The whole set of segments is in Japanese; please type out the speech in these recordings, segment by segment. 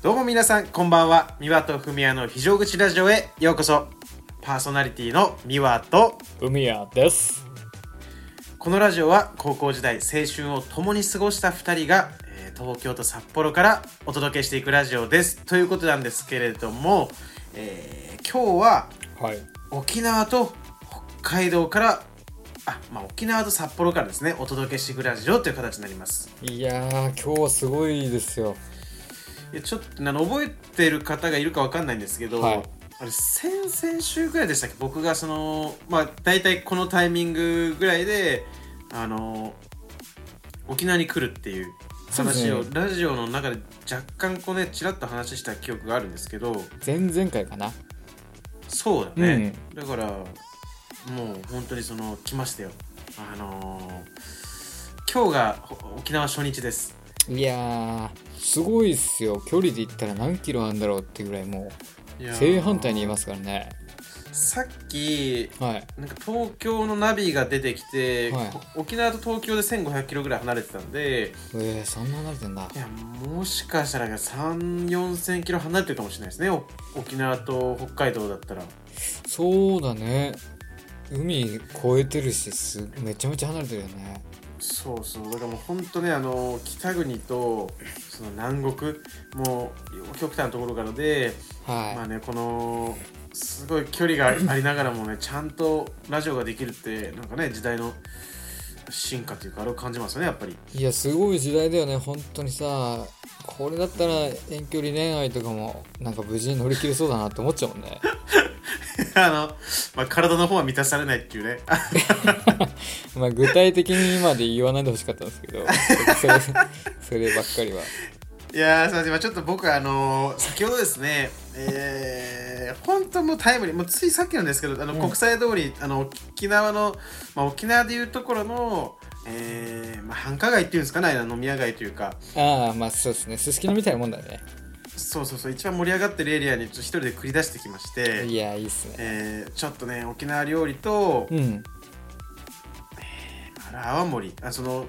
どうも皆さんこんばんは三輪とふみやの非常口ラジオへようこそパーソナリティの三輪と海谷です。このラジオは高校時代青春を共に過ごした2人が、えー東京と札幌からお届けしていくラジオですということなんですけれども、えー今日ははい。沖縄と北海道からあ、まあ、沖縄と札幌からですねお届けしていくラジオという形になりますいやー、今日はすごいですよ。いやちょっとあの覚えてる方がいるかわかんないんですけど、はい。あれ先々週ぐらいでしたっけ？僕がそのまあ大体このタイミングぐらいであの沖縄に来るっていう話を、そうラジオの中で若干こうねちらっと話した記憶があるんですけど前々回かな？そうだね、だからもう本当にその来ましたよ。あの今日がほ沖縄初日です。いやー、すごいっすよ。距離で言ったら何キロあるんだろうってぐらいもう正反対にいますからね。さっきはい。なんか東京のナビが出てきて、はいこ沖縄と東京で1500キロぐらい離れてたんでえー、そんな慣れてんだい。やもしかしたら3 4千キロ離れてるかもしれないですねお沖縄と北海道だったらそうだね。海越えてるしす、めちゃめちゃ離れてるよね。そうそう。だからもう本当ねあの北国とその南国もう極端なところからで、はい。まあねこのすごい距離がありながらもねちゃんとラジオができるってなんかね時代の進化というかあれを感じますよねやっぱり。いやすごい時代だよね本当にさこれだったら遠距離恋愛とかもなんか無事に乗り切れそうだなって思っちゃうもんね あの、まあ、体の方は満たされないっていうね。まあ具体的に今で言わないでほしかったんですけどそれ そればっかりはいやー、すみません。まあちょっと僕、あのー先ほどですね、えー、本当もうタイムリー、もうついさっきなんですけど、あの、うん国際通り、あの、沖縄の、まあ、沖縄でいうところの、えー、まあ、繁華街っていうんですかね、飲み屋街というか、ああまあそうですねすすきのみたいなもんだね。そうそうそう、一番盛り上がってるエリアに一人で繰り出してきまして、いやいいっすね。えー、ちょっとね、沖縄料理と、うん。あれ泡盛、あ、その、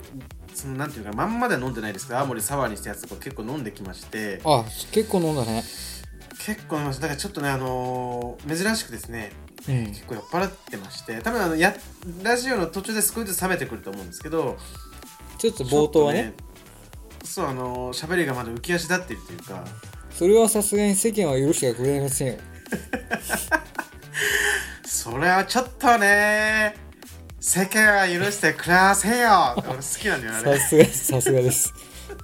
そのなんていうかまんまでは飲んでないですけど泡盛サワーにしたやつとか結構飲んできまして。あ結構飲んだね。結構飲みました。だからちょっとねあのー珍しくですねうん結構酔っ払ってまして多分あのやラジオの途中で少しずつ冷めてくると思うんですけどちょっと冒頭はね。ちょっとそうあのー喋りがまだ浮き足立っているというか。それはさすがに世間は許してくれませんよ。それはちょっとね世間は許してくれませんよ。俺好きなんだよねあれ。さすがさすがです。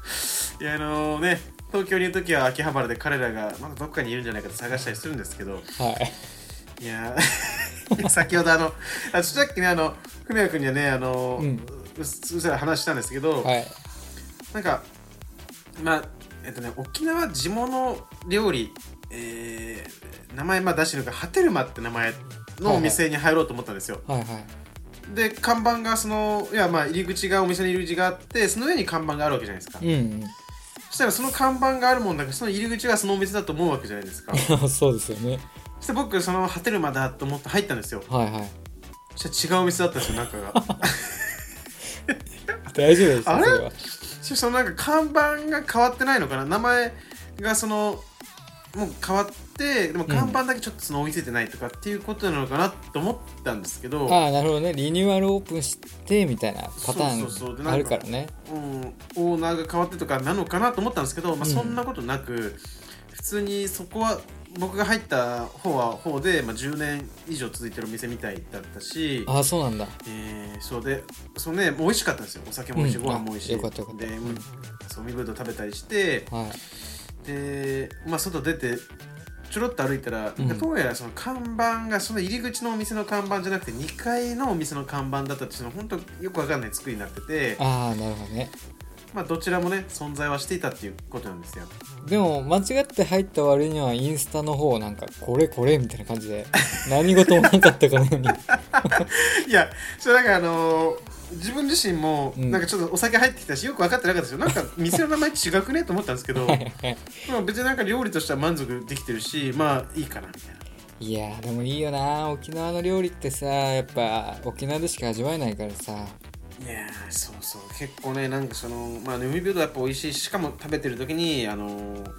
いやあのね東京にいる時は秋葉原で彼らがまだどっかにいるんじゃないかと探したりするんですけどはいいやー。先ほどあのあさっきねあの文也君にはねあの、ううんうっすら話したんですけど、はい。なんかまあえっとね沖縄地物料理えー名前まあ出してるからハテルマって名前のお店に入ろうと思ったんですよ、はいはい。で看板がそのいやまあ入り口がお店の入り口があってその上に看板があるわけじゃないですか、うんそしたらその看板があるもんだからその入り口がそのお店だと思うわけじゃないですか。う んそうですよねそして僕そのハテルマだと思って入ったんですよ。はいはい。そしたら違うお店だったんですよ中が。大丈夫ですあれ？そそのなんか看板が変わってないのかな？名前がそのもう変わってでも看板だけちょっとその追いついてないとかっていうことなのかなと思ったんですけど、ああなるほどね。リニューアルオープンしてみたいなパターンあるからね。うん、オーナーが変わってとかなのかなと思ったんですけど、まあ、うん。そんなことなく、普通にそこは僕が入った方は方で、まあ、10年以上続いてるお店みたいだったし、ああそうなんだ。えーそうでそうね美味しかったんですよ。お酒も美味しい、うん。ご飯も美味しい。あよかったよかった。で、ううん。ん、そう海ぶどう食べたりしてはい。で、まあ、外出てちょろっと歩いたら、うん。どうやらその看板がその入り口のお店の看板じゃなくて2階のお店の看板だったっていうの本当よくわかんない作りになっててああなるほどねまあどちらもね存在はしていたっていうことなんですよ。でも間違って入った割にはインスタの方なんかこれこれみたいな感じで何事もなかったかのように。いやそれなんかあのー自分自身もうん。なんかちょっとお酒入ってきたしよく分かってなかったですよ。なんか店の名前違くねと思ったんですけどまあ別になんか料理としては満足できてるしまあいいかなみたいな。いやーでもいいよな沖縄の料理ってさやっぱ沖縄でしか味わえないからさいやーそうそう。結構ねなんかそのまあね海ぶどうやっぱ美味しいししかも食べてる時にあのー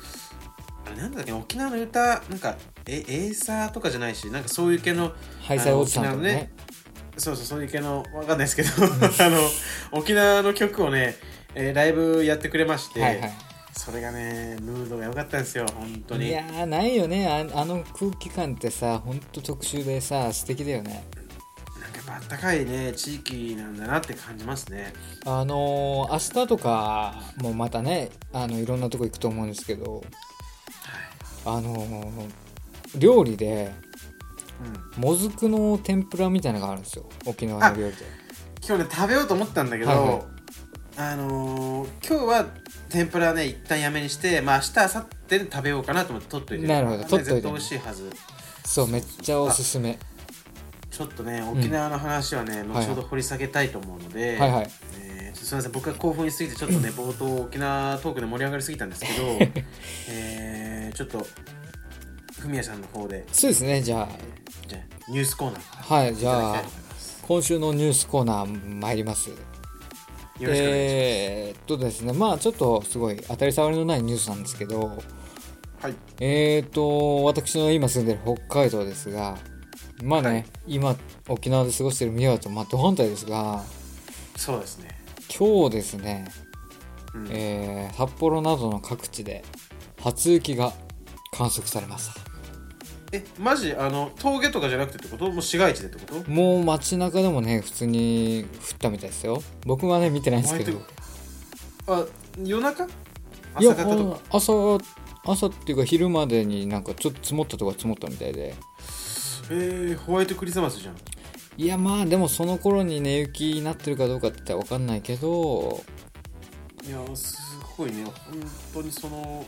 あれなんだっけ沖縄の歌なんかえエーサーとかじゃないしなんかそういう系のハイサイおじさんとかね。そうそうそういう系のわかんないですけどあの沖縄の曲をね、えーライブやってくれまして、はいはい。それがねムードが良かったんですよ本当に。いやーないよね。ああの空気感ってさほんと特殊でさ素敵だよねあったかいね地域なんだなって感じますね。あのー明日とかもまたねあのいろんなとこ行くと思うんですけどあのー料理でうん。もずくの天ぷらみたいなのがあるんですよ。沖縄の料理で。今日ね食べようと思ったんだけど、はいはい。あのー今日は天ぷらね一旦やめにしてまあ明日明後日で食べようかなと思って取っといてなるほどね取っといて絶対美味しいはず。そうめっちゃおすすめちょっとね沖縄の話はね、後ほど掘り下げたいと思うので、はいはい。えーすみません。僕が興奮しすぎてちょっとね冒頭沖縄トークで盛り上がりすぎたんですけど、えーちょっとふみやさんの方でそうですね。じゃじゃあニュースコーナーはいじゃあ今週のニュースコーナー参ります、えーっとですねまあちょっとすごい当たり障りのないニュースなんですけどはい。えーっと私の今住んでる北海道ですがまあね、はい。今沖縄で過ごしている宮和と真正反対ですがそうですね、今日ですね、うん。えー札幌などの各地で初雪が観測されました。えマジあの峠とかじゃなくてってこと？もう市街地でってこと？もう街中でもね普通に降ったみたいですよ。僕はね見てないんですけど。あ夜中？朝方とか？あ朝朝っていうか昼までになんかちょっと積もったとか積もったみたいでえー、ホワイトクリスマスじゃん。いやまあでもその頃に寝雪になってるかどうかって分かんないけどいやすごいね。本当にその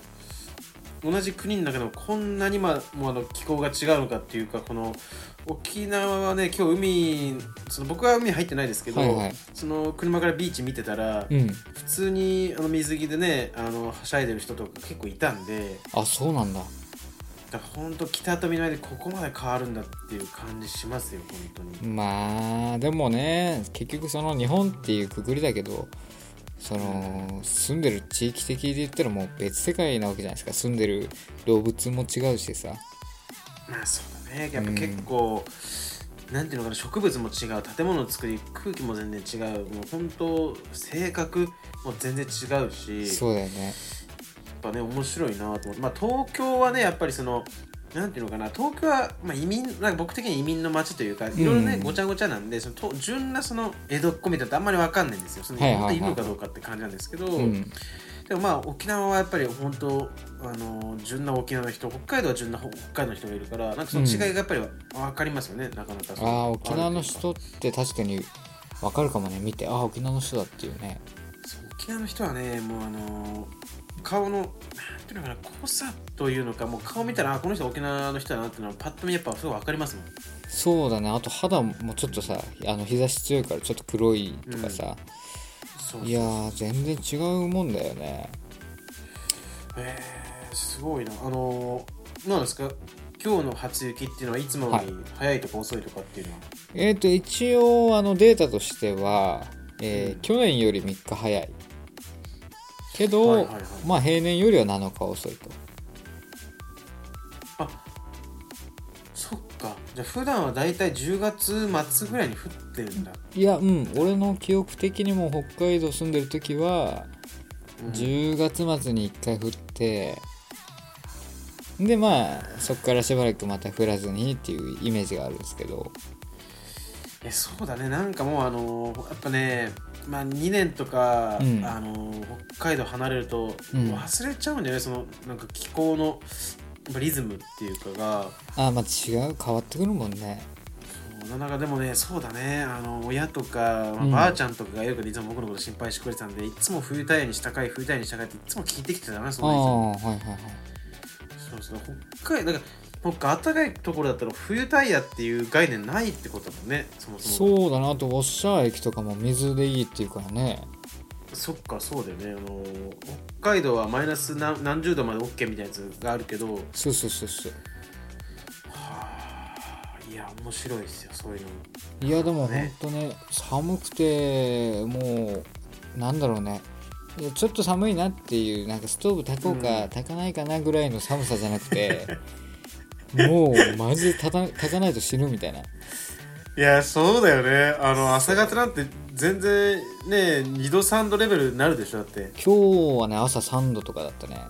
同じ国の中でもこんなにまもうあの気候が違うのかっていうかこの沖縄はね今日海その僕は海入ってないですけど、はいはい。その車からビーチ見てたら、うん。普通にあの水着でねあのはしゃいでる人とか結構いたんで。あそうなんだだから本当北と南でここまで変わるんだっていう感じしますよ本当に。まあでもね結局その日本っていうくくりだけどその住んでる地域的で言ったらもう別世界なわけじゃないですか。住んでる動物も違うしさ。まあそうだね。やっぱ結構、なんていうのかな植物も違う。建物の作り空気も全然違う。もう本当性格も全然違うし。そうだよねぱね面白いなと思って。まあ東京はねやっぱりそのなんていうのかな東京は、まあ、移民なんか僕的に移民の街というかいろいろね、うんごちゃごちゃなんでそのと純なその江戸っ子みたいなのってあんまりわかんないんですよ。そのはいはいるのかどうかって感じなんですけど、うん。でもまあ沖縄はやっぱり本当あの純な沖縄の人北海道は純な北海道の人がいるからなんかその違いがやっぱり分かりますよね、なかなかそあ沖縄の人って確かに分かるかもね。見てああ沖縄の人だっていうね。沖縄の人はねもうあの顔のなんていうのかな濃さというのかもう顔見たらあこの人は沖縄の人だなっていうのはパッと見やっぱすごい分かりますもん。そうだね。あと肌もちょっとさあの日差し強いからちょっと黒いとかさ、いやー全然違うもんだよね。えー、すごいな。あのなんですか？今日の初雪っていうのはいつもより早いとか遅いとかっていうのは、えっ、と一応あのデータとしては、えーうん。去年より3日早いけど、はいはいはい。まあ平年よりは7日遅いと。そっか。じゃあ普段はだいたい10月末ぐらいに降ってるんだ、いやうん俺の記憶的にも北海道住んでる時はうん。10月末に1回降ってでまあそこからしばらくまた降らずにっていうイメージがあるんですけど。えそうだね。なんかもうあのやっぱねまあ2年とか、うん。あの北海道離れるとうん。忘れちゃうんだよね、そのなんか気候のリズムっていうかが。あまあ違う。変わってくるもんね。そうなんかでもねそうだね。あの親とか、まあうん。ばあちゃんとかがよくいつも僕のこと心配してくれてたんでいつも冬タイヤにしたかい冬タイヤにしたかいっていつも聞いてきてたなそああのいつもはいはいはい。そうそう北海道だから北海暖かいところだったら冬タイヤっていう概念ないってことだもんねそもそも。そうだなあとウォッシャー駅とかも水でいいっていうからね。そっかそうだよね。あの北海道はマイナス何何十度まで OK みたいなやつがあるけど。はそうそうそうそう。あいや面白いですよそういうの。いやでもほんねとね寒くてもうなんだろうね。ちょっと寒いなっていうなんかストーブ炊こうか、うん。炊かないかなぐらいの寒さじゃなくて もうマジで炊た炊かないと死ぬみたいな。いやそうだよね。あの朝方なんて全然ね2度3度レベルになるでしょだって。今日はね朝3度とかだったね。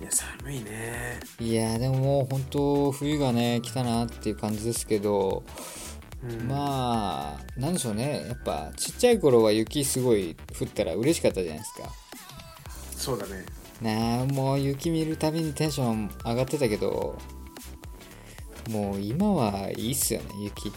いや寒いね。いやでももう本当冬がね来たなっていう感じですけど、うん。まあなんでしょうね。やっぱちっちゃい頃は雪すごい降ったら嬉しかったじゃないですか。そうだね。なあもう雪見るたびにテンション上がってたけどもう今はいいっすよね雪。い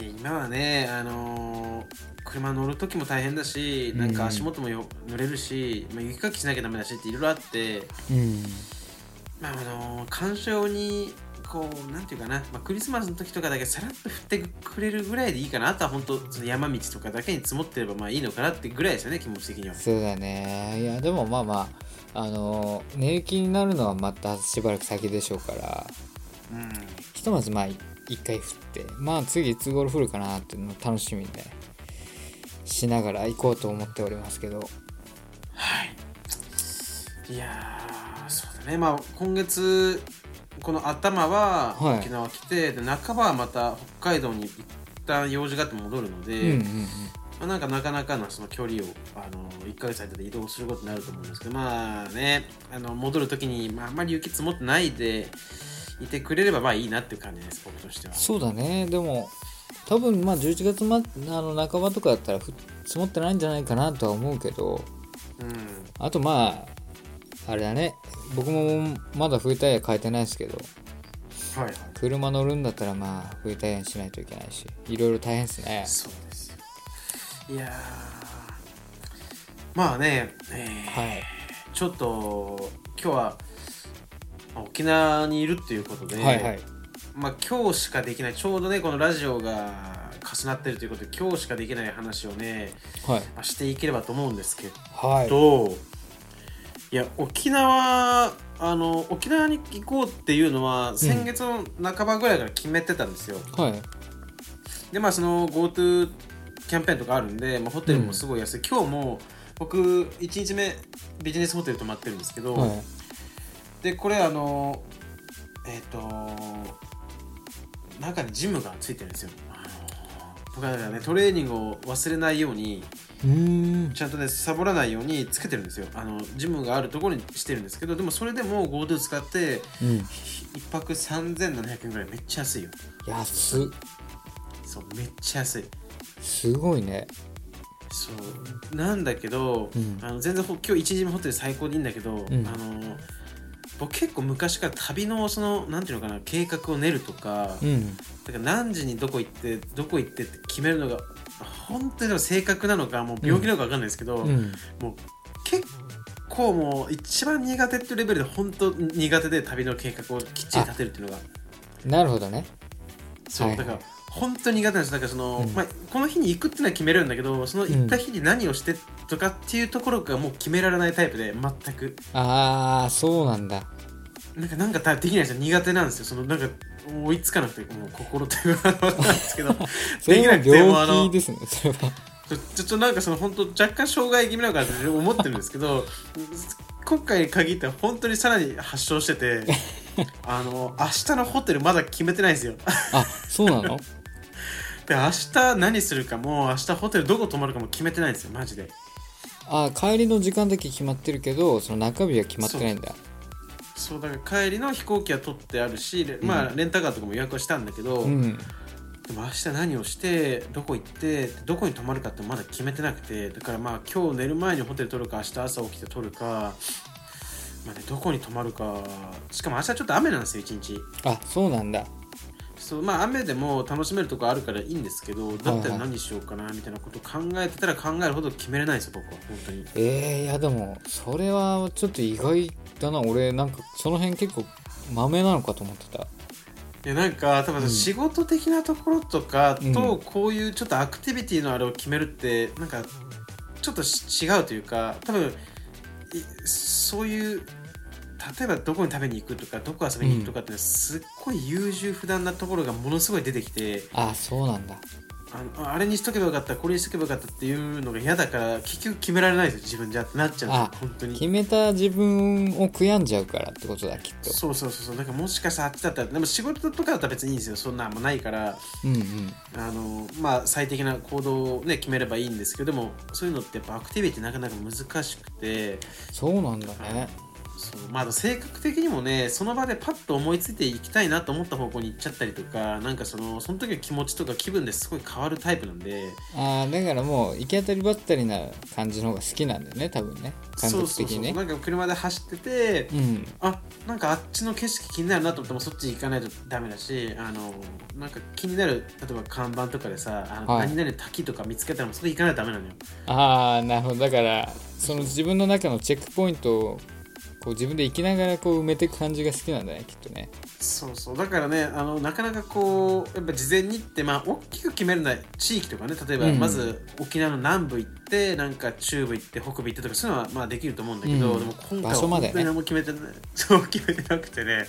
や今はねあのー車乗る時も大変だしなんか足元もよ濡れるし、まあ、雪かきしなきゃダメだしっていろいろあってうん。まああのー鑑賞にこうなんていうかな、まあ、クリスマスの時とかだけさらっと降ってくれるぐらいでいいかなあとは本当その山道とかだけに積もってればまあいいのかなってぐらいですよね気持ち的には。そうだね。いやでもまあまああの寝雪になるのはまたしばらく先でしょうから。うんひとまずまあい一回降ってまあ次いつ頃降るかなっていうのを楽しみにねしながら行こうと思っておりますけど。はい。いやーそうだね。まあ今月この頭ははい。沖縄来て、で半ばはまた北海道に一旦用事があって戻るので、うんうんうん。まあ、なんかなかなかのその距離をあの1ヶ月間で移動することになると思うんですけどまあねあの戻る時に、まあ、あんまり雪積もってないでいてくれればまあいいなっていう感じです僕としては。そうだね。でも多分まあ11月、ま、あの半ばとかだったらふ積もってないんじゃないかなとは思うけど。うん。あとまああれだね。僕もまだ冬タイヤ変えてないですけど。はいはい。車乗るんだったらまあ冬タイヤにしないといけないし。いろいろ大変ですね。そうですよ。いやー。まあね、えーはい。ちょっと今日はまあ沖縄にいるっていうことで、はいはい。まあ今日しかできないちょうどねこのラジオが重なってるということで今日しかできない話をね、はい。まあ、していければと思うんですけはい。ど、い、や沖縄あの沖縄に行こうっていうのは先月の半ばぐらいから決めてたんですよ、はい。でまあその GoTo キャンペーンとかあるんで、まあ、ホテルもすごい安い、今日も僕1日目ビジネスホテル泊まってるんですけど、はいでこれあのえっ、と中にジムがついてるんですよ。僕はだからねトレーニングを忘れないようにちゃんとねサボらないようにつけてるんですよ。あのジムがあるところにしてるんですけどでもそれでも GoTo 使ってうん。1泊3700円ぐらいめっちゃ安いよ。安っ。そうめっちゃ安い。すごいね。そう。なんだけど、うん。あの全然ほ今日一時もホテル最高でいいんだけど、ん。あの僕結構昔から旅のそのなんていうのかな計画を練るとか、うん。だから何時にどこ行ってどこ行ってって決めるのが本当に正確なのかもう病気なのか分かんないですけど、うん。もう結構もう一番苦手っていうレベルで本当苦手で旅の計画をきっちり立てるっていうのが。なるほどね。そう、はい。だから本当に苦手なんです。だからその、うん。まあ、この日に行くっていうのは決めるんだけどその行った日に何をしてとかっていうところがもう決められないタイプで全く。ああそうなんだ。なんかなんかできないですよ苦手なんですよ。そのなんか追いつかなくてもう心というかなんですけど。できなくてもあのですねそれは。ちょちょっとなんかその本当若干障害気味なのかなって思ってるんですけど今回に限っては本当にさらに発症してて あの明日のホテルまだ決めてないんですよ。あそうなの？で明日何するかも明日ホテルどこ泊まるかも決めてないんですよマジで。あ帰りの時間だけ決まってるけどその中日は決まってないんだ。そうだから帰りの飛行機は取ってあるし、レまあレンタカーとかも予約はしたんだけど、うん。でも明日何をしてどこ行ってどこに泊まるかってまだ決めてなくてだからまあ今日寝る前にホテル取るか明日朝起きて取るか、まあね、どこに泊まるか。しかも明日ちょっと雨なんですよ一日。あそうなんだそうまあ雨でも楽しめるとこあるからいいんですけどだったら何しようかなみたいなこと考えてたら考えるほど決めれないんですよ僕は本当に。えー、いやでもそれはちょっと意外だな。俺なんかその辺結構マメなのかと思ってた。いやなんか多分うん。仕事的なところとかうん。とこういうちょっとアクティビティのあれを決めるってなんかちょっとし違うというか多分いそういう例えばどこに食べに行くとかどこ遊びに行くとかってすっごい優柔不断なところがものすごい出てきてあそうなんだ。あのあれにしとけばよかったこれにしとけばよかったっていうのが嫌だから結局決められないですよ自分じゃってなっちゃうんですよあ本当に。決めた自分を悔やんじゃうからってことだきっと。そうそうそうそう。なんかもしかしたらあっちだったらでも仕事とかだったら別にいいんですよ。そんなんもないからうんうん。あのまあ最適な行動をね決めればいいんですけどでもそういうのってやっぱアクティビティなかなか難しくて。そうなんだねそうまあ性格的にもねその場でパッと思いついていきたいなと思った方向に行っちゃったりとかなんかそのその時の気持ちとか気分ですごい変わるタイプなんで。ああだからもう行き当たりばったりな感じの方が好きなんだよね多分ね。感そう覚的にね。そうそうなんか車で走ってて、うん。あなんかあっちの景色気になるなと思ってもそっち行かないとダメだしあのなんか気になる例えば看板とかでさあの、はい。何々の滝とか見つけたらもうそれ行かないとダメなのよ。ああなるほど。だからその自分の中のチェックポイントをこう自分で生きながらこう埋めていく感じが好きなんだねきっとね。そうそう。だからねあのなかなかこうやっぱ事前にってまあ大きく決めるのは地域とかね例えばうん。まず沖縄の南部行ってなんか中部行って北部行ってとかそういうのはまあできると思うんだけど、うん。でも今回場は本当に何も決めてない。そう決めてなくてね。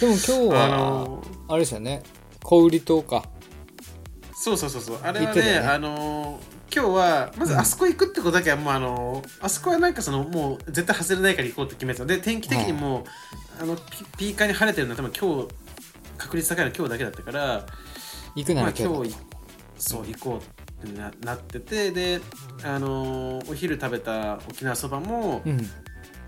でも今日あはのあれですよね。小売島か。そうそうそうそう。あれはねね。あの今日はまずあそこ行くってことだけはもうあのあそこはなんかそのもう絶対外れないから行こうって決めてた。で天気的にも、あのピピーカーに晴れてるのは多分今日確率高いの今日だけだったから行くなまあら今日だ今日いそう行こうってななっててであのお昼食べた沖縄そばも、うん。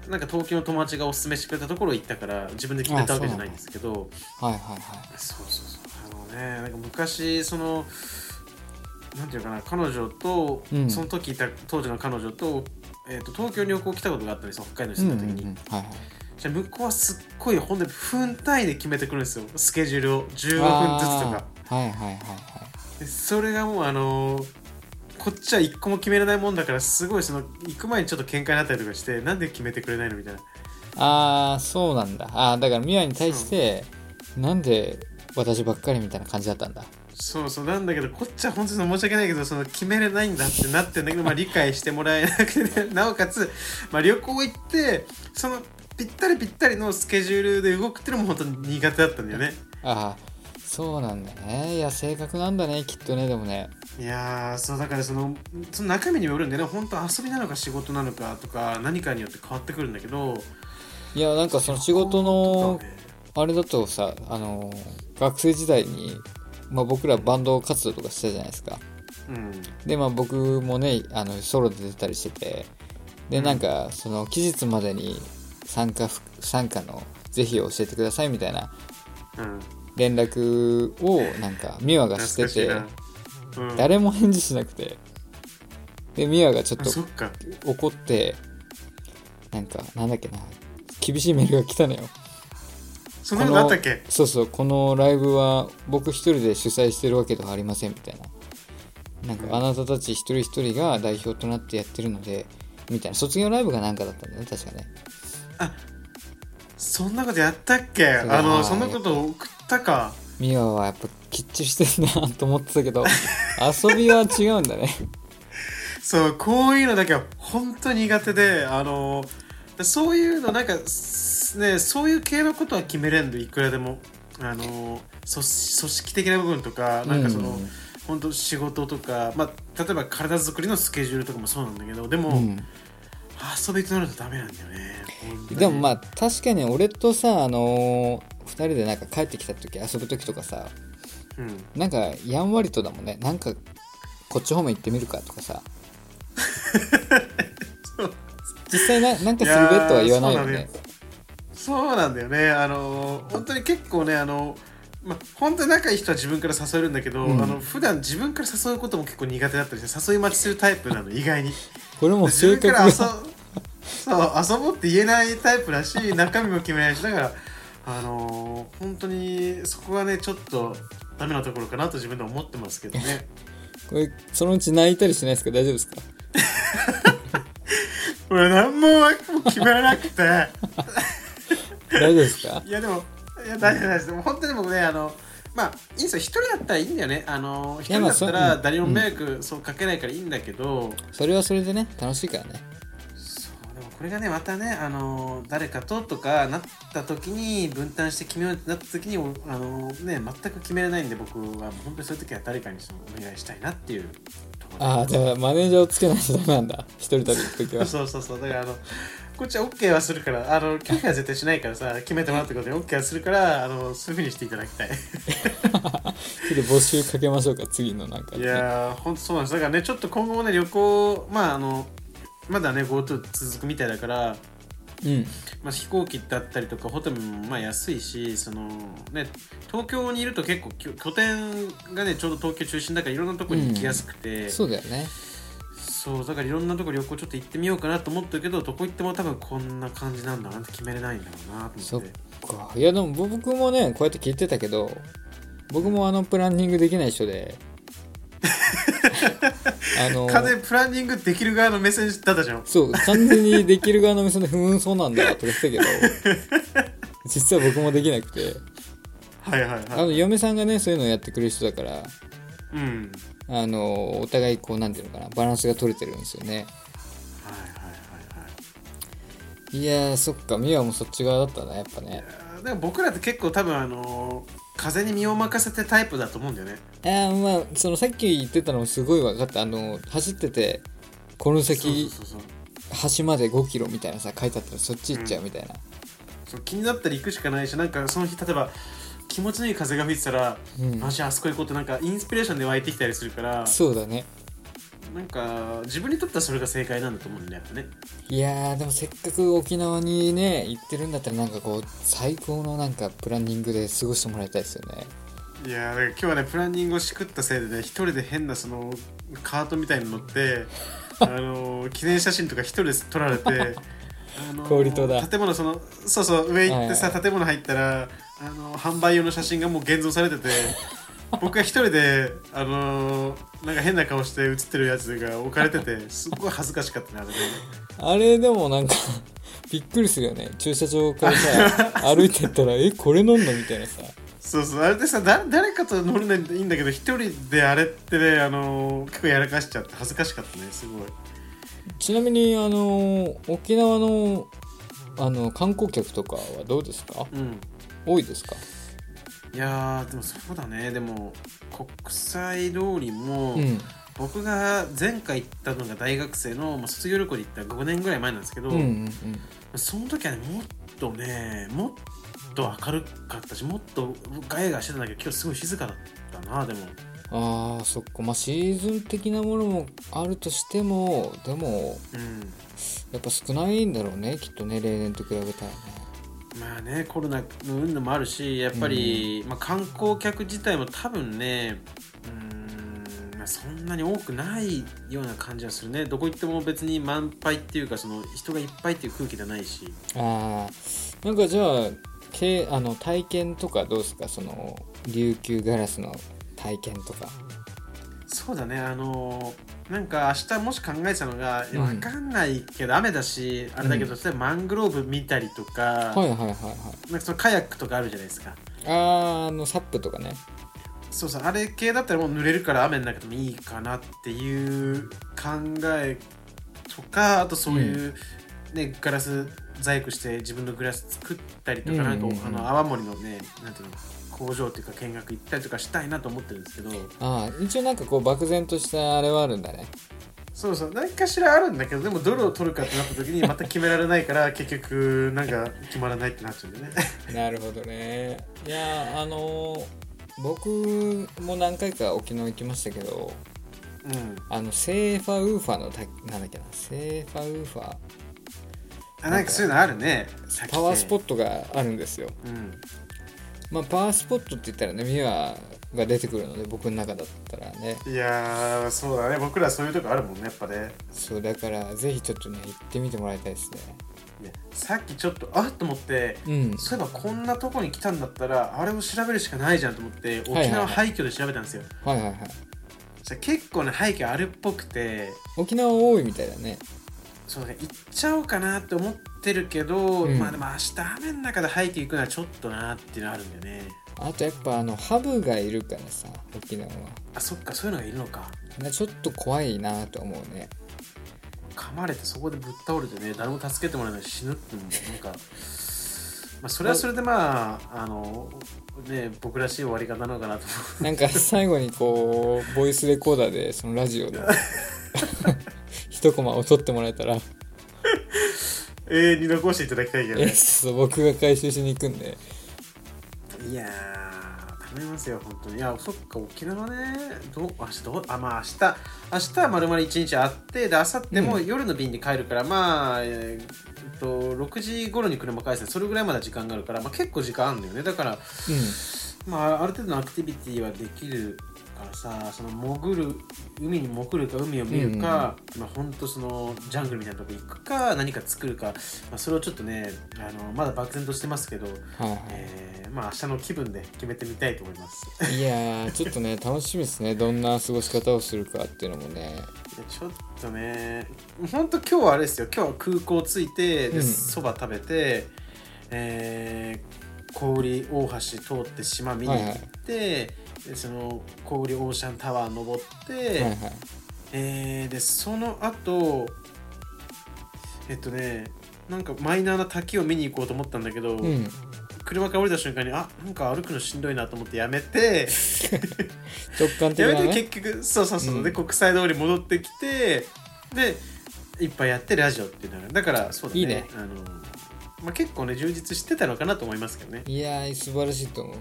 なんか東京の友達がおすすめしてくれたところ行ったから自分で決めたわけじゃないんですけど。はいはいはい。そうそうそう。あのねなんか昔そのなんていうかな彼女と、うん。その時いた当時の彼女と,、えー、と東京に旅行来たことがあったんですよ。北海道に住んだ時に、うんはいはい。じゃあ向こうはすっごいほんで分単位で決めてくるんですよ。スケジュールを。15分ずつとか。あー。はいはいはいはい。でそれがもうあのーこっちは一個も決めれないもんだからすごいその行く前にちょっと喧嘩になったりとかしてなんで決めてくれないのみたいな。ああそうなんだ。ああだからミワに対してなんで私ばっかりみたいな感じだったんだそうそうなんだけどこっちは本当に申し訳ないけどその決めれないんだってなってんだけど、まあ、理解してもらえなくて、なおかつ、まあ、旅行行ってそのぴったりぴったりのスケジュールで動くっていうのも本当に苦手だったんだよね。ああそうなんだね。いや性格なんだねきっとねでもね。いやーそうだからそのその中身にもよるんでね。本当遊びなのか仕事なのかとか何かによって変わってくるんだけど。いやなんかその仕事のあれだとさあの学生時代に、まあ、僕らバンド活動とかしたじゃないですか。うん。でまあ僕もねあのソロで出たりしてて。でなんかその期日までに参加ふ参加の是非を教えてくださいみたいな。うん。連絡をなんかミワがしてて。誰も返事しなくて。でミワがちょっと怒ってなんかなんだっけな。厳しいメールが来たのよそんなことあったっけ？そうそうこのライブは僕一人で主催してるわけではありませんみたいな。なんかうんあなたたち一人一人が代表となってやってるのでみたいな。卒業ライブがなんかだったんだよね確かね。そんなことやったっけ？うあのはいそんなこと送ったか。ミワはやっぱきっちりしてるなと思ってたけど 遊びは違うんだね。そうこういうのだけは本当に苦手であのそういうのなんかすねそういう系のことは決めれんでいくらでも。あの組組織的な部分とかなんかその、うん。本当仕事とか、まあ、例えば体作りのスケジュールとかもそうなんだけどでも、うん。遊びとなるとダメなんだよね。でもまあ確かに俺とさあのー、2人でなんか帰ってきた時遊ぶ時とかさうん。なんかやんわりとだもんね。なんかこっち方面行ってみるかとかさ。実際ななんかするべとは言わないよね。ーそうなんだよね。あの本当に結構ねあのまあ、本当に仲いい人は自分から誘えるんだけど、うん。あの普段自分から誘うことも結構苦手だったりして誘い待ちするタイプなの意外に。これも自性格がそう遊ぼうって言えないタイプだし 中身も決めないしだからあのー本当にそこがねちょっとダメなところかなと自分では思ってますけどね。これそのうち泣いたりしないですか？大丈夫ですか？俺何も決められなくて大丈夫ですか？いやでもいや大丈夫大丈夫でも本当に僕ねあのまあいいんですよ。一人だったらいいんだよね。あの一人だったら誰にも迷惑そうかけないからいいんだけど、それはそれでね楽しいからね。そうでもここれがねまたねあの誰かととかなった時に分担して決めようってなった時におあのね全く決めれないんで僕は本当にそういう時は誰かにそのお願いしたいなっていう。ああじゃあマネージャーをつけないとダメなんだ。一人旅行く時はそうそうそう。だからあのこっちは OK はするからあの拒否は絶対しないからさ決めてもらったことに OK はするからあのそういうふうにしていただきたい。ちょっと募集かけましょうか次のなんか、いやーほんとそうなんです。だからねちょっと今後もね旅行まああのまだね GoTo 続くみたいだからうん。まあ、飛行機だったりとかホテルもまあ安いしその、ね、東京にいると結構拠点がねちょうど東京中心だからいろんなとこに行きやすくて、そうだよねそうだからいろんなとこ旅行ちょっと行ってみようかなと思ったけどどこ行っても多分こんな感じなんだなって決めれないんだろうなとそっ思ってか。いやでも僕もねこうやって聞いてたけど僕もあのプランニングできない人で。あの完全にプランニングできる側の目線だったじゃん。そう完全にできる側の目線でふーんそうなんだとか言ってたけど。実は僕もできなくて。はいはいあはい。の嫁さんがねそういうのをやってくれる人だから。うんあのお互いこうなんていうのかなバランスが取れてるんですよね。はいはいはいはい。いやーそっか美和もそっち側だったなやっぱね。でも僕らって結構多分あのー風に身を任せてタイプだと思うんだよね。あーまあそのさっき言ってたのもすごい分かった。あの走っててこの先端まで5キロみたいなさ書いてあったらそっち行っちゃうみたいな、そう気になったら行くしかないしなんかその日例えば気持ちのいい風が吹いてたら、うん。マジあそこ行こうってなんかインスピレーションで湧いてきたりするからそうだね。なんか自分にとってはそれが正解なんだと思うんだよね。いやーでもせっかく沖縄にね行ってるんだったらなんかこう最高のなんかプランニングで過ごしてもらいたいですよね。いや今日はねプランニングをしくったせいでね一人で変なそのカートみたいに乗って あのー記念写真とか一人で撮られてあのー小売棟だ。建物そのそうそう上行ってさ、はい。建物入ったらあのー販売用の写真がもう現像されてて 僕が一人であのーなんか変な顔して写ってるやつが置かれてて すっごい恥ずかしかったねあれねあれでもなんか びっくりするよね。駐車場からさ歩いてったらえこれ乗んのみたいなさ。そうそう。あれでさだ誰かと乗るのいいんだけど一人であれってねあのー結構やらかしちゃって恥ずかしかったねすごいちなみにあの沖縄のあの観光客とかはどうですか？うん。多いですか？いやーでもそうだね。でも国際通りも、うん。僕が前回行ったのが大学生の、まあ、卒業旅行で行った5年ぐらい前なんですけど、うんうん。その時はねもっとねもっと明るかったしもっとガヤガヤしてたんだけど今日すごい静かだったなでもあーそっか。まあシーズン的なものもあるとしてもでもうん。やっぱ少ないんだろうね。きっとね例年と比べたらね。まあねコロナの運動もあるしやっぱり、まあ、観光客自体も多分ねうーん、まあ、そんなに多くないような感じはするね。どこ行っても別に満杯っていうかその人がいっぱいっていう空気じゃないし。ああなんかじゃあけあの体験とかどうですか？その琉球ガラスの体験とか。そうだね。あのなんか明日もし考えてたのが、うん。わかんないけど雨だしあれだけど、例えばマングローブ見たりとか,、はいはいはいはいなんかそのカヤックとかあるじゃないですか。あーあのサップとかね。そうそうあれ系だったらもう濡れるから雨の中でもいいかなっていう考えとかあとそういう、ねガラス細工して自分のグラス作ったりとか、なんかうんうん。うんあの泡盛のねなんていうの工場っていうか見学行ったりとかしたいなと思ってるんですけど。ああ一応なんかこう漠然としたあれはあるんだね。そうそう何かしらあるんだけどでもどれを取るかってなった時にまた決められないから結局なんか決まらないってなっちゃうんだよね。なるほどね。いやあのー僕も何回か沖縄行きましたけどうん。あのセーファウーファのたなんだっけなセーファウーファあなんかそういうのあるね。パワースポットがあるんですよ。うんまあパワースポットって言ったらねミワが出てくるので僕の中だったらね。いやーそうだね。僕らそういうとこあるもんねやっぱね。そうだからぜひちょっとね行ってみてもらいたいですね。さっきちょっとあっと思ってうん。そういえばこんなとこに来たんだったらあれを調べるしかないじゃんと思って沖縄廃墟で調べたんですよ、はいはいはい。そしたら結構ね廃墟あるっぽくて沖縄多いみたいだね。そうね行っちゃおうかなって思ってるけど、うん。まあでも明日雨の中で廃墟行くのはちょっとなっていうのあるんだよね。あとやっぱあのハブがいるからさ沖縄は。あそっかそういうのがいるのか。なちょっと怖いなと思うね。噛まれてそこでぶっ倒れてね誰も助けてもらえないし死ぬってもなんか、まあ、それはそれでまああのね僕らしい終わり方なのかなと思なんか最後にこうボイスレコーダーでそのラジオで 一コマを撮ってもらえたら。う永遠に残していただきたいけどえね。そう僕が回収しに行くんで。いやー頼みますよ本当に。いやそっか沖縄ね。どう明日どうあまあ明日明日はまるまる一日あってで明後日も夜の便に帰るから、まあえーえっと6時頃に車返せそれぐらいまだ時間があるから、まあ、結構時間あるんだよね。だからうまあ、ある程度のアクティビティはできるからさその潜る海に潜るか海を見るか、まあ本当そのジャングルみたいなとこ行くか何か作るか、まあ、それをちょっとねあのまだ漠然としてますけど、んはいはえーまあ明日の気分で決めてみたいと思います。いいやーちょっとね楽しみですね。どんな過ごし方をするかっていうのもね。ちょっとね本当今日はあれですよ。今日は空港着いてうん。そば、食べて、えー小売大橋通って島見に行って、でその小売オーシャンタワー登って、はいはい。えーでその後えっとねなんかマイナーな滝を見に行こうと思ったんだけど、うん。車から降りた瞬間にあなんか歩くのしんどいなと思ってやめて 直感的やめてなね結局そうそうそう、うん。で国際通り戻ってきてでいっぱいやってラジオっていうのがだからそうだね。いいね。あの、まあ、結構ね充実してたのかなと思いますけどね。いやー素晴らしいと思う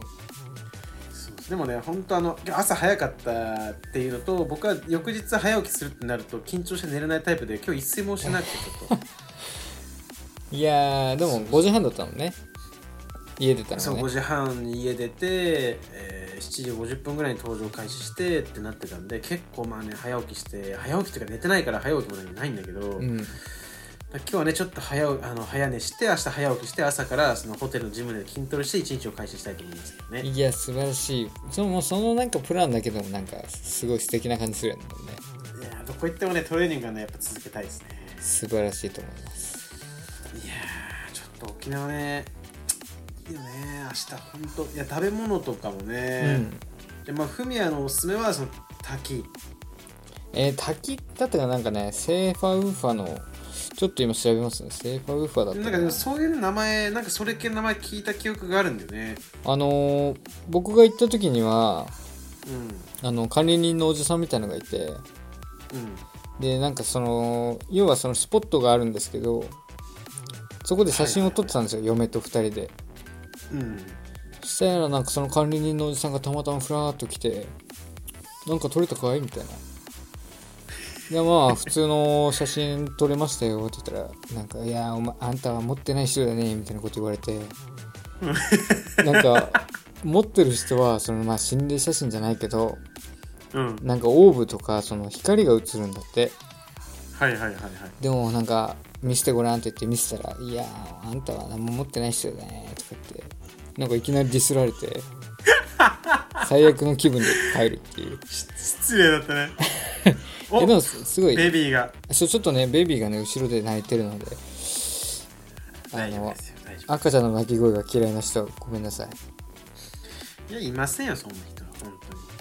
でもね本当あの朝早かったっていうのと僕は翌日早起きするってなると緊張して寝れないタイプで今日一睡もしてなくてちょっと。いやーでも5時半だったもんね。家出たそう5のね時半に家出て、えー7時50分ぐらいに登場開始してってなってたんで結構まあね早起きして早起きっていうか寝てないから早起きもないんだけど、うん今日はねちょっと早うあの早寝して明日早起きして朝からそのホテルのジムで筋トレして一日を開始したいと思います。けどねいや素晴らしい。そのもうそのなんかプランだけでもなんかすごい素敵な感じするよね。いやーどこ行ってもねトレーニングはねやっぱ続けたいですね。素晴らしいと思います。いやーちょっと沖縄ねいいよね。明日ほんといや食べ物とかもね、でまあフミヤのおすすめはその滝。えー、滝だったかなんかねセーファウーファのちょっと今調べますね。セーファウーファだったな。んかなかでもそういう名前なんかそれ系の名前聞いた記憶があるんだよね。あのー僕が行った時にはうん。あの管理人のおじさんみたいのがいてうん。でなんかその要はそのスポットがあるんですけどそこで写真を撮ってたんですよ、嫁と2人で。うん。そしたらなんかその管理人のおじさんがたまたまふらーっと来て「なんか撮れたかい?」みたいな「いやまあ普通の写真撮れましたよ」って言ったら「なんかいやお前あんたは持ってない人だね」みたいなこと言われて。なんか持ってる人はそのまあ心霊写真じゃないけどうん。なんかオーブとかその光が映るんだって。はいはいはいはい。でもなんか見せてごらんって言って見せたら「いやあんたは何も持ってない人だね」とか言ってなんかいきなりディスられて最悪の気分で帰るっていう。し 失礼だったね。おえでもすすごい。ベビーが。そうちょっとねベビーがね後ろで泣いてるので。あの赤ちゃんの泣き声が嫌いな人はごめんなさい。やいませんよそんな人は本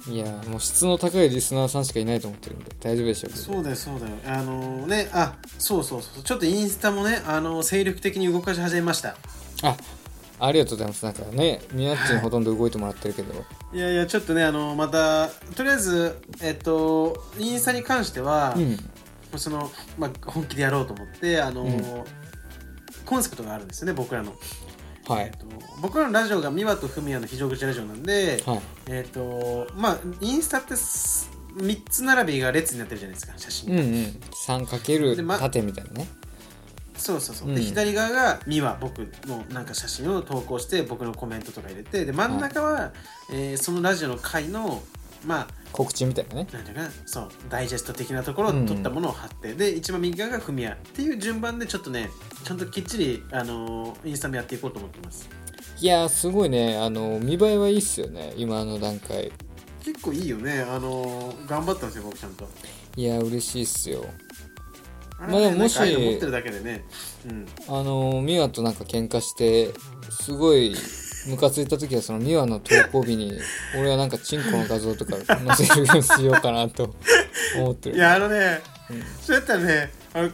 当に。いいやもう質の高いリスナーさんしかいないと思ってるんで大丈夫でしょうそうだよそうだよ。あのねあそうそうそうちょっとインスタもねあの精力的に動かし始めました。あありがとうございます。なんかねみやっちにほとんど動いてもらってるけど、いやいやちょっとねあのまたとりあえずえっとインスタに関しては、うん。その、まあ、本気でやろうと思ってあの、うん。コンセプトがあるんですよね僕らの、はい。えっと、僕らのラジオが美和と文也の非常口ラジオなんで、はい。えっとまあインスタってす3つ並びが列になってるじゃないですか写真、うんうん。3× でま縦みたいなねそうそうそう、うん。で左側が美和僕のなんか写真を投稿して僕のコメントとか入れてで真ん中は、えーそのラジオの回のまあ告知みたいなね。なんていうかなそうダイジェスト的なところを撮ったものを貼って、で一番右側がフミヤっていう順番でちょっとねちゃんときっちり、あのーインスタもやっていこうと思ってます。いやーすごいね。あの見栄えはいいっすよね今の段階。結構いいよね。あのー頑張ったんですよ僕ちゃんと。いやー嬉しいっすよあれはねまあでももしけでね。うん。あのミワとなんか喧嘩してすごいムカついた時はそのミワの投稿日に 俺はなんかチンコの画像とか載せるようにしようかなと思ってる。いやあのね、うん。そうやったらねあの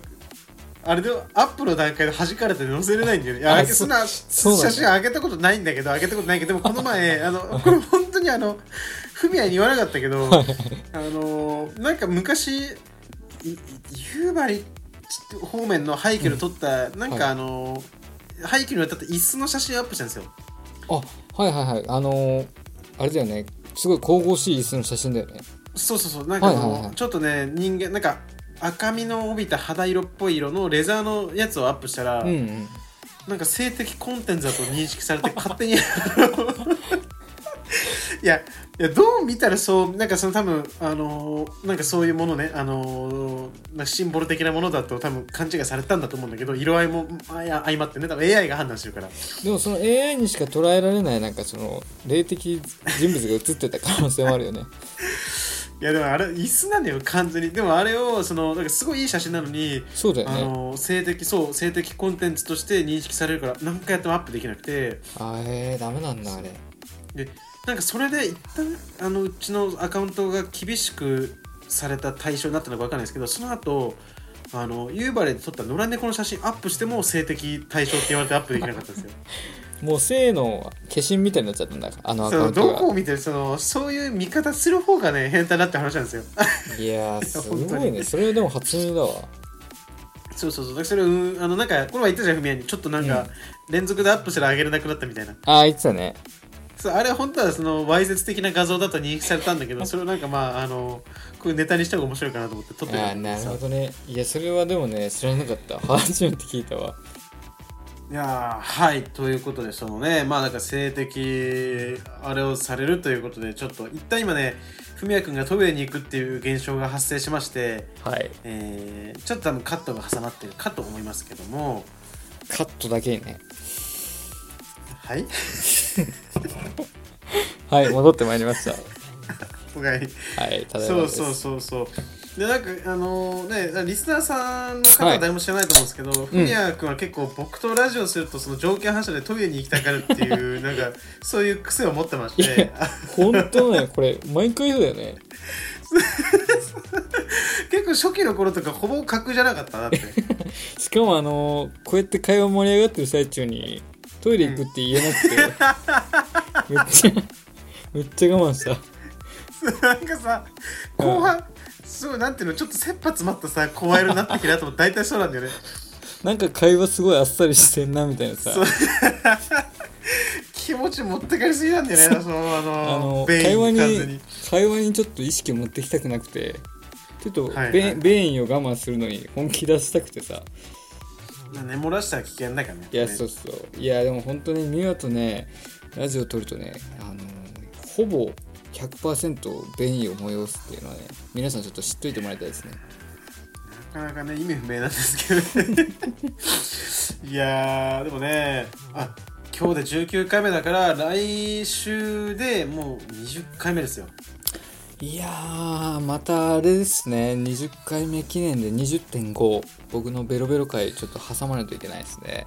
あれでアップの段階で弾かれて載せれないんだよね。いやあそんな写真上げたことないんだけど上げたことないけどでもこの 前あのこれ 本当にあのフミヤに言わなかったけどあのなんか昔夕張方面の廃墟で撮った、なんはい。かあの廃墟に渡った椅子の写真をアップしたんですよ。あはいはいはい。あのー、あれだよね。すごい神々しい椅子の写真だよね。そうそうそう。なんかあの、はいはいはい。ちょっとね人間なんか赤みの帯びた肌色っぽい色のレザーのやつをアップしたら、うんうん。なんか性的コンテンツだと認識されて勝手に いやいやどう見たらそうなんかその多分あのーなんかそういうものねあのーシンボル的なものだと多分勘違いされたんだと思うんだけど色合いもあいや相まってね多分 AI が判断してるから。でもその AI にしか捉えられないなんかその霊的人物が映ってた可能性もあるよね。いやでもあれ椅子なんだよ完全に。でもあれをそのなんかすごいいい写真なのにあそうだよね。の性的そう性的コンテンツとして認識されるから何回やってもアップできなくて。あえー、ダメなんだあれ。でなんかそれで一旦あのうちのアカウントが厳しくされた対象になったのか分かんないですけどその後あの夕張で撮った野良猫の写真アップしても性的対象って言われてアップできなかったんですよ。もう性の化身みたいになっちゃったんだあのアカウントが。どこを見てるそのそういう見方する方がね変態だって話なんですよ。いやーすごいね。それはでも初耳だわ。そうそうそう。だからそれうんあのなんかこれは言ったじゃんふみやに。ちょっこなんか連続でアップしたら上げれなくなったみたいな。ああ言ってたねそうあれは本当はそのわいせつ的な画像だと認識されたんだけどそれをなんかまああのこういうネタにした方が面白いかなと思って撮ってあーなるほどね。いやそれはでもね知らなかった。初めて聞いたわ。いやーはいということでそのねまあなんか性的あれをされるということでちょっと一旦今ねふみやくんがトイレに行くっていう現象が発生しまして、はい。えーちょっと多分カットが挟まってるかと思いますけども。カットだけにね。はい はい戻ってまいりました。おかえりはいただいまそうそうそうそう。でなんかあのねリスナーさんの方ははい。誰も知らないと思うんですけど、ふみやくんは結構僕とラジオするとその条件反射でトイレに行きたがるっていうなんか そういう癖を持ってましいてや本当ねこれ毎回そうだよね。結構初期の頃とかほぼ格じゃなかったなって。しかもあのーこうやって会話盛り上がってる最中にトイレ行くって言えなくて、めっちゃめっちゃ我慢した。なんかさ後半、すごいなんていうのちょっと切羽詰まったさ声色になってきたなと思って大体そうなんだよね。なんか会話すごいあっさりしてんなみたいなさ。そう。気持ち持ってかれすぎなんだよねそのあのあのベイン会話に完全に。会話にちょっと意識持ってきたくなくて。ちょっとベ,、はいはい。ベインを我慢するのに本気出したくてさ寝漏らしたら危険だからね。いやそうそう。いやでも本当に見事ねラジオ撮るとねあのほぼ100%ベインを催すっていうのはね皆さんちょっと知っといてもらいたいですね。なかなかね意味不明なんですけどね。いやーでもねあ今日で19回目だから来週でもう20回目ですよいやーまたあれですね。20回目記念で20.5僕のベロベロ回ちょっと挟まないといけないですね。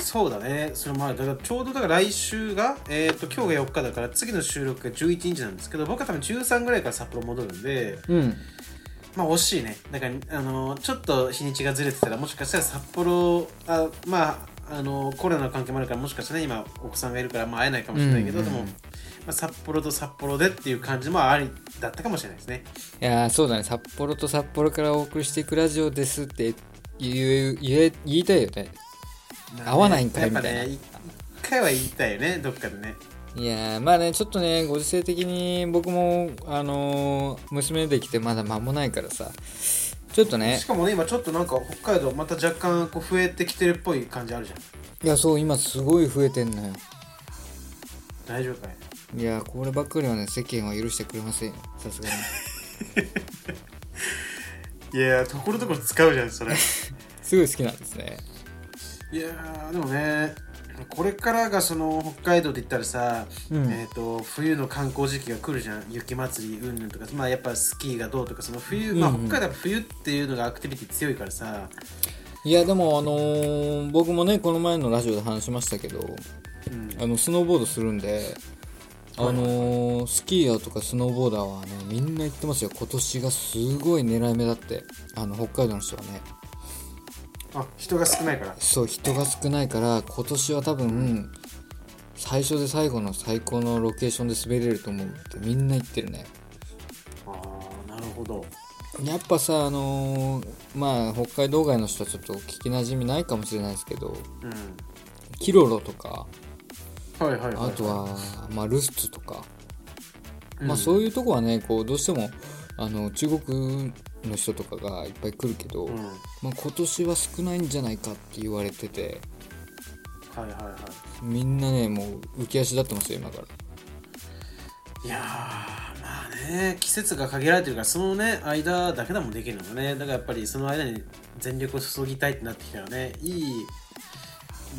そうだね。それもある。だからちょうどだから来週がえっ、と今日が4日だから次の収録が11日なんですけど僕は多分13ぐらいから札幌戻るんでうん。まあ惜しいね。だからあのちょっと日にちがずれてたらもしかしたら札幌あまああのコロナの関係もあるからもしかしたらね今お子さんがいるからまあ会えないかもしれないけど、うんうん。でも、まあ、札幌と札幌でっていう感じもありだったかもしれないですね。いやーそうだね。札幌と札幌からお送りしていくラジオですって言う言え言いたいよね。合わないんかいみたいな。ね一回は言いたいよねどっかでね。いやーまあねちょっとねご時世的に僕もあのー娘できてまだ間もないからさ。ちょっとね。しかもね今ちょっとなんか北海道また若干こう増えてきてるっぽい感じあるじゃん。いやそう今すごい増えてんのよ。大丈夫かいいやーこればっかりはね世間は許してくれませんよ。さすがに。いやーところどころ使うじゃんそれ。すごい好きなんですね。いやーでもねこれからがその北海道で言ったらさ、うん。えー、と冬の観光時期が来るじゃん。雪祭りうんぬんとか、まあ、やっぱスキーがどうとかその冬、まあ、うん。うん北海道は冬っていうのがアクティビティ強いからさ。いやでもあのー僕もねこの前のラジオで話しましたけどうん。あのスノーボードするんであのースキーヤーとかスノーボーダーはねみんな言ってますよ。今年がすごい狙い目だって。あの北海道の人はね。あ人が少ないから。そう人が少ないから今年は多分最初で最後の最高のロケーションで滑れると思うってみんな言ってるね。ああなるほど。やっぱさあのーまあ北海道外の人はちょっと聞きなじみないかもしれないですけどうん。キロロとかはいはいはい、はい、あとは、まあ、ルスツとか、うん。まあそういうとこはねこうどうしてもあの中国の人とかがいっぱい来るけど、うん。まあ、今年は少ないんじゃないかって言われてて。はいはいはみんなねもう浮き足立ってますよ今から。いいやーまあね季節が限られてるからそのね間だけだもんできるのがね。だからやっぱりその間に全力を注ぎたいってなってきたらねいい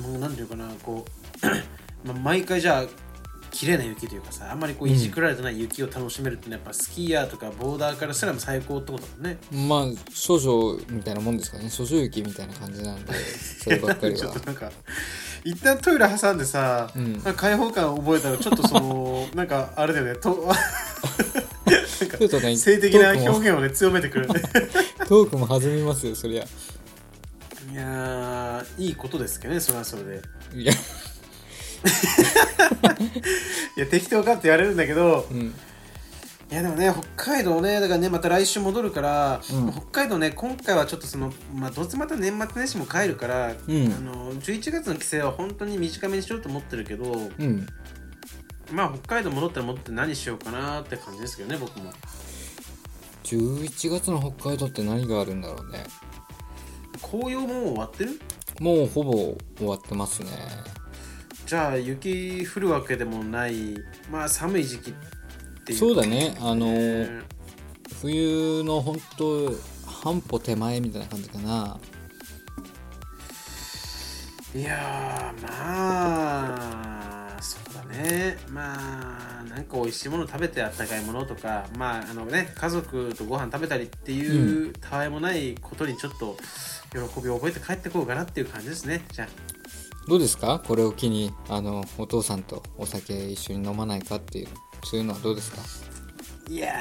もうなんていうかなこうまあ毎回じゃあ綺麗な雪というかさあんまりこういじくられてない雪を楽しめるってのはやっぱスキーヤーとかボーダーからしたら最高ってことだもんね。まあ少女みたいなもんですかね。少女雪みたいな感じなんで そればっかりちょはっとなんか一旦トイレ挟んでさ、うん。なんか開放感覚えたらちょっとその なんかあれだよね。とちょっとね性的な表現をね強めてくる。ね トークも弾みますよそりゃ。いやーいいことですけどねそれはそれで。いやいや適当かって言われるんだけどうん。いやでもね北海道ねだからねまた来週戻るから、うん。北海道ね今回はちょっとそのまあどうせまた年末年始も帰るから、ん。あの11月の帰省は本当に短めにしようと思ってるけどうん。まあ北海道戻ったら戻って何しようかなって感じですけどね僕も。11月の北海道って何があるんだろうね。紅葉もう終わってる？もうほぼ終わってますねじゃあ雪降るわけでもないまあ寒い時期っていうそうだね。あのね。冬の本当半歩手前みたいな感じかな。いやーまあそうだね。まあなんか美味しいもの食べてあったかいものとかまああのね家族とご飯食べたりっていう、たわいもないことにちょっと喜びを覚えて帰ってこうかなっていう感じですね。じゃあどうですか？これを機にあのお父さんとお酒一緒に飲まないかっていうそういうのはどうですか？いや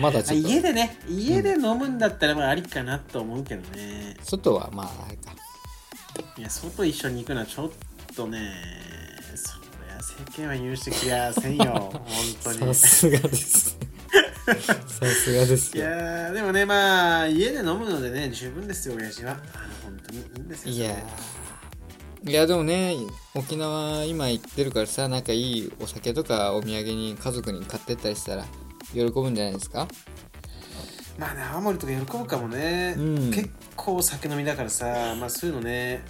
まだちょっと。家でね家で飲むんだったらまあありかなと思うけどね、外はまああれか。いや外一緒に行くのはちょっとねそりゃ世間は許してくれやせんよ 本当に。さすがです さすがですいよやーでもねまあ家で飲むのでね十分ですよ親父は。あの本当にいいんですよいやーいやでもね沖縄今行ってるからさなんかいいお酒とかお土産に家族に買ってったりしたら喜ぶんじゃないですか？まあね青森とか喜ぶかもね、うん。結構酒飲みだからさまあそういうのね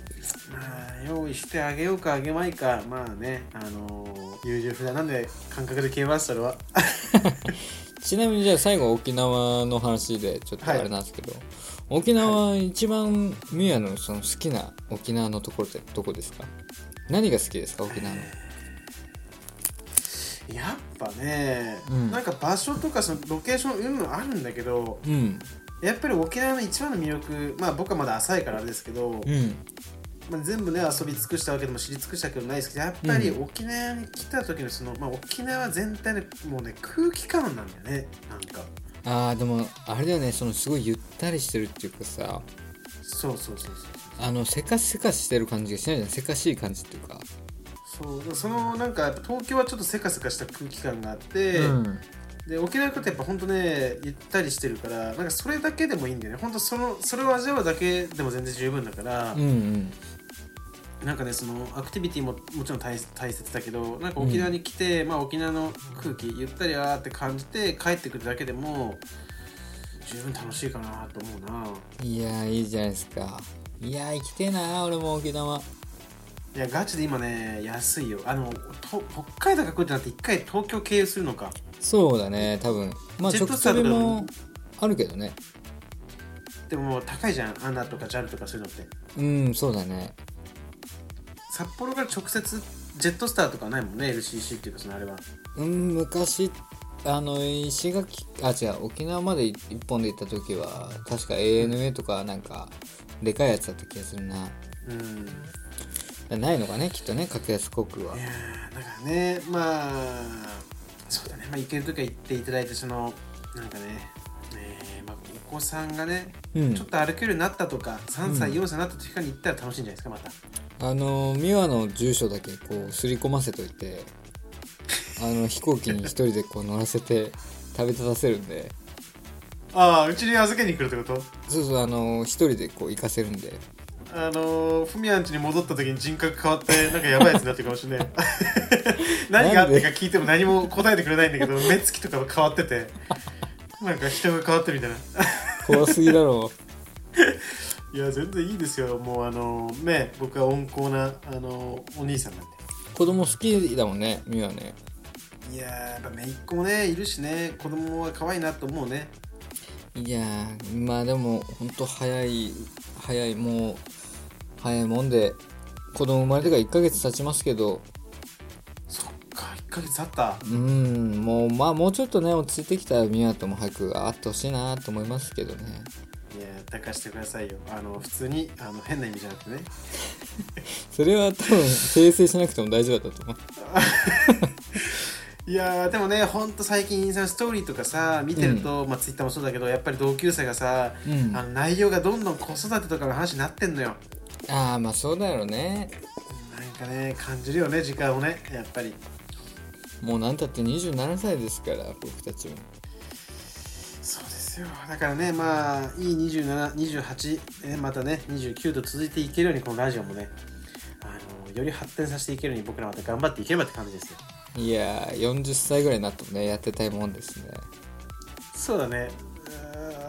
まあ用意してあげようかあげまいかまあねあのー優柔不断なんで感覚で消えますそれは。ちなみにじゃあ最後沖縄の話でちょっとあれなんですけど、沖縄一番ミヤのその好きな沖縄のところってどこですか？何が好きですか？沖縄の。やっぱね、うん。なんか場所とかそのロケーションうんぬんあるんだけどうん。やっぱり沖縄の一番の魅力まあ僕はまだ浅いからあれですけど、うん。まあ、全部ね遊び尽くしたわけでも知り尽くしたわけでもないですけどやっぱりう沖縄に来た時のその、まあ、沖縄全体でもうね空気感なんだよねなんかあーでもあれだよねそのすごいゆったりしてるっていうかさそうそうそうそうあのせかせかしてる感じがしないじゃんせかしい感じっていうか。そうそのなんかやっぱ東京はちょっとせかせかした空気感があって、うん。で沖縄の方ってやっぱ本当ねゆったりしてるからなんかそれだけでもいいんだよね。本当そのそれを味わうだけでも全然十分だから、うんうんなんかねそのアクティビティももちろん大大切だけどなんか沖縄に来て、まあ沖縄の空気ゆったりあーって感じて帰ってくるだけでも十分楽しいかなと思うな。いやーいいじゃないですか。いやー行きてえな俺も沖縄。いやガチで今ね安いよ。あのと北海道が来るってなって一回東京経由するのか。そうだね多分。まあ直トスターとかで通でもも。あるけどね。でも高いじゃん。アナとか JAL とかそういうのって。うんそうだね札幌から直接ジェットスターとかないもんね LCC っていうかそのあれは。うん昔あの石垣あ違う沖縄まで一本で行った時は確か ANA とかなんかでかいやつだった気がするな。うん。ないのかねきっとね格安航空は。いやーだからねまあそうだね。まあ行ける時は行っていただいてそのなんかね、えーまあ、お子さんがね、うん。ちょっと歩けるようになったとか3歳、うん。4歳になった時に行ったら楽しいんじゃないですかまたあの美和の住所だけこうすり込ませといてあの飛行機に一人でこう乗らせて食べ立たせるんで。ああうちに預けに来るってこと？そうそうあの一人でこう行かせるんで。あのー、フミヤん家に戻った時に人格変わってなんかやばいやつになってるかもしれない。何があってか聞いても何も答えてくれないんだけど目つきとかが変わってて なんか人が変わってるみたいな。怖すぎだろいや全然いいですよ。もうあのーね僕は温厚なあのーお兄さんなんで。子供好きだもんね美和ね。いやーやっぱ姪っ子もねいるしね。子供は可愛いなと思うね。いやーまあでもほんと早い早いもう早いもんで子供生まれてから1ヶ月経ちますけど。そっか1ヶ月経った。うんもうまあもうちょっとね落ち着いてきたら美和とも早く会ってほしいなと思いますけどねいやー抱かしてくださいよ。あの普通にあの変な意味じゃなくてね。それは多分訂正しなくても大丈夫だったと思う。いやーでもねほんと最近インスタストーリーとかさ見てると、まあツイッターもそうだけどやっぱり同級生がさ、うん。あの内容がどんどん子育てとかの話になってんのよ。ああまあそうだろうね。なんかね感じるよね時間をねやっぱり。もうなんたって27歳ですから僕たちも。そうですよ。だからねまあいい2728えまたね29と続いていけるようにこのラジオもねあのより発展させていけるように僕らまた頑張っていければって感じですよ。いやー40歳ぐらいになってもねやってたいもんですね。そうだね。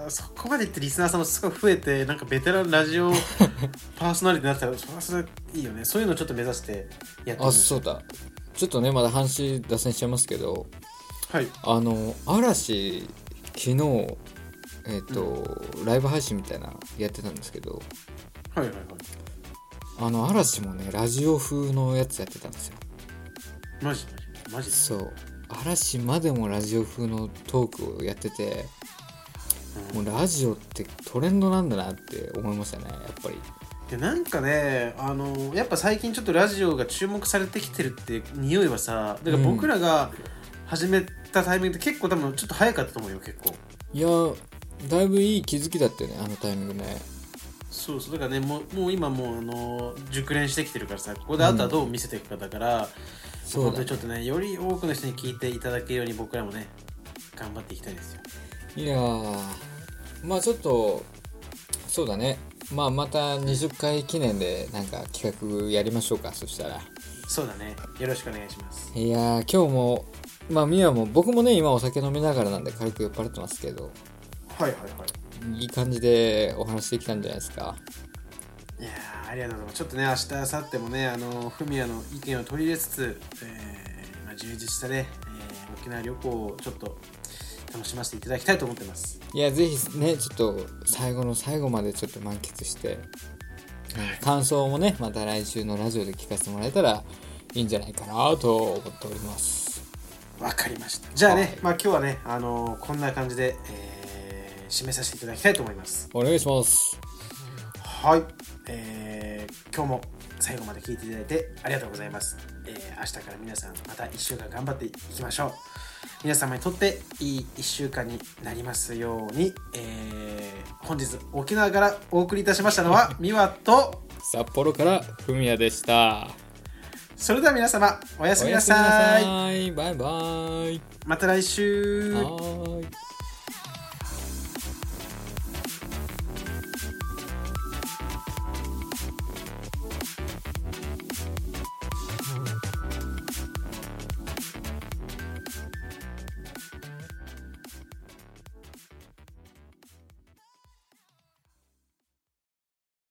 そこまでいってリスナーさんもすごい増えてなんかベテランラジオ パーソナリティになったらそれはそれいいよね。そういうのをちょっと目指してやってみあるそうだ。ちょっとねまだ話脱線しちゃいますけどはい。あの嵐昨日えっ、と、ライブ配信みたいなやってたんですけどはいはいはい。あの嵐もねラジオ風のやつやってたんですよ。マジマジそう。嵐までもラジオ風のトークをやっててもうラジオってトレンドなんだなって思いましたねやっぱり。でなんかねあのやっぱ最近ちょっとラジオが注目されてきてるって匂いはさだから僕らが始めたタイミングって結構多分ちょっと早かったと思うよ結構。いやだいぶいい気づきだったよねあのタイミングね。そうそうだからねもうもう今もうあの熟練してきてるからさここであとはどう見せていくかだから、そうだ本当にちょっとねより多くの人に聞いていただけるように僕らもね頑張っていきたいですよ。いやーまあちょっとそうだね。まあまた20回記念でなんか企画やりましょうかそしたら。そうだね。よろしくお願いします。いやー今日もまあみやも僕もね今お酒飲みながらなんで軽く酔っ払ってますけど。はいはいはい。いい感じでお話できたんじゃないですか。いやーありがとうございます。ちょっとね明日明後日もねあのフミヤの意見を取り入れつつ、えーまあ、充実したね、えー沖縄旅行をちょっと楽しませていただきたいと思ってます。いやぜひねちょっと最後の最後までちょっと満喫して、感想もねまた来週のラジオで聞かせてもらえたらいいんじゃないかなと思っておりますわかりました。じゃあね、はい。まあ今日はねあのこんな感じで、えー締めさせていただきたいと思います。お願いします。はい、えー今日も最後まで聞いていただいてありがとうございます、えー明日から皆さんまた1週間頑張っていきましょう。皆様にとっていい1週間になりますように、えー本日沖縄からお送りいたしましたのは ミワと札幌からふみやでしたそれでは皆様おやすみなさい。バイバイ。また来週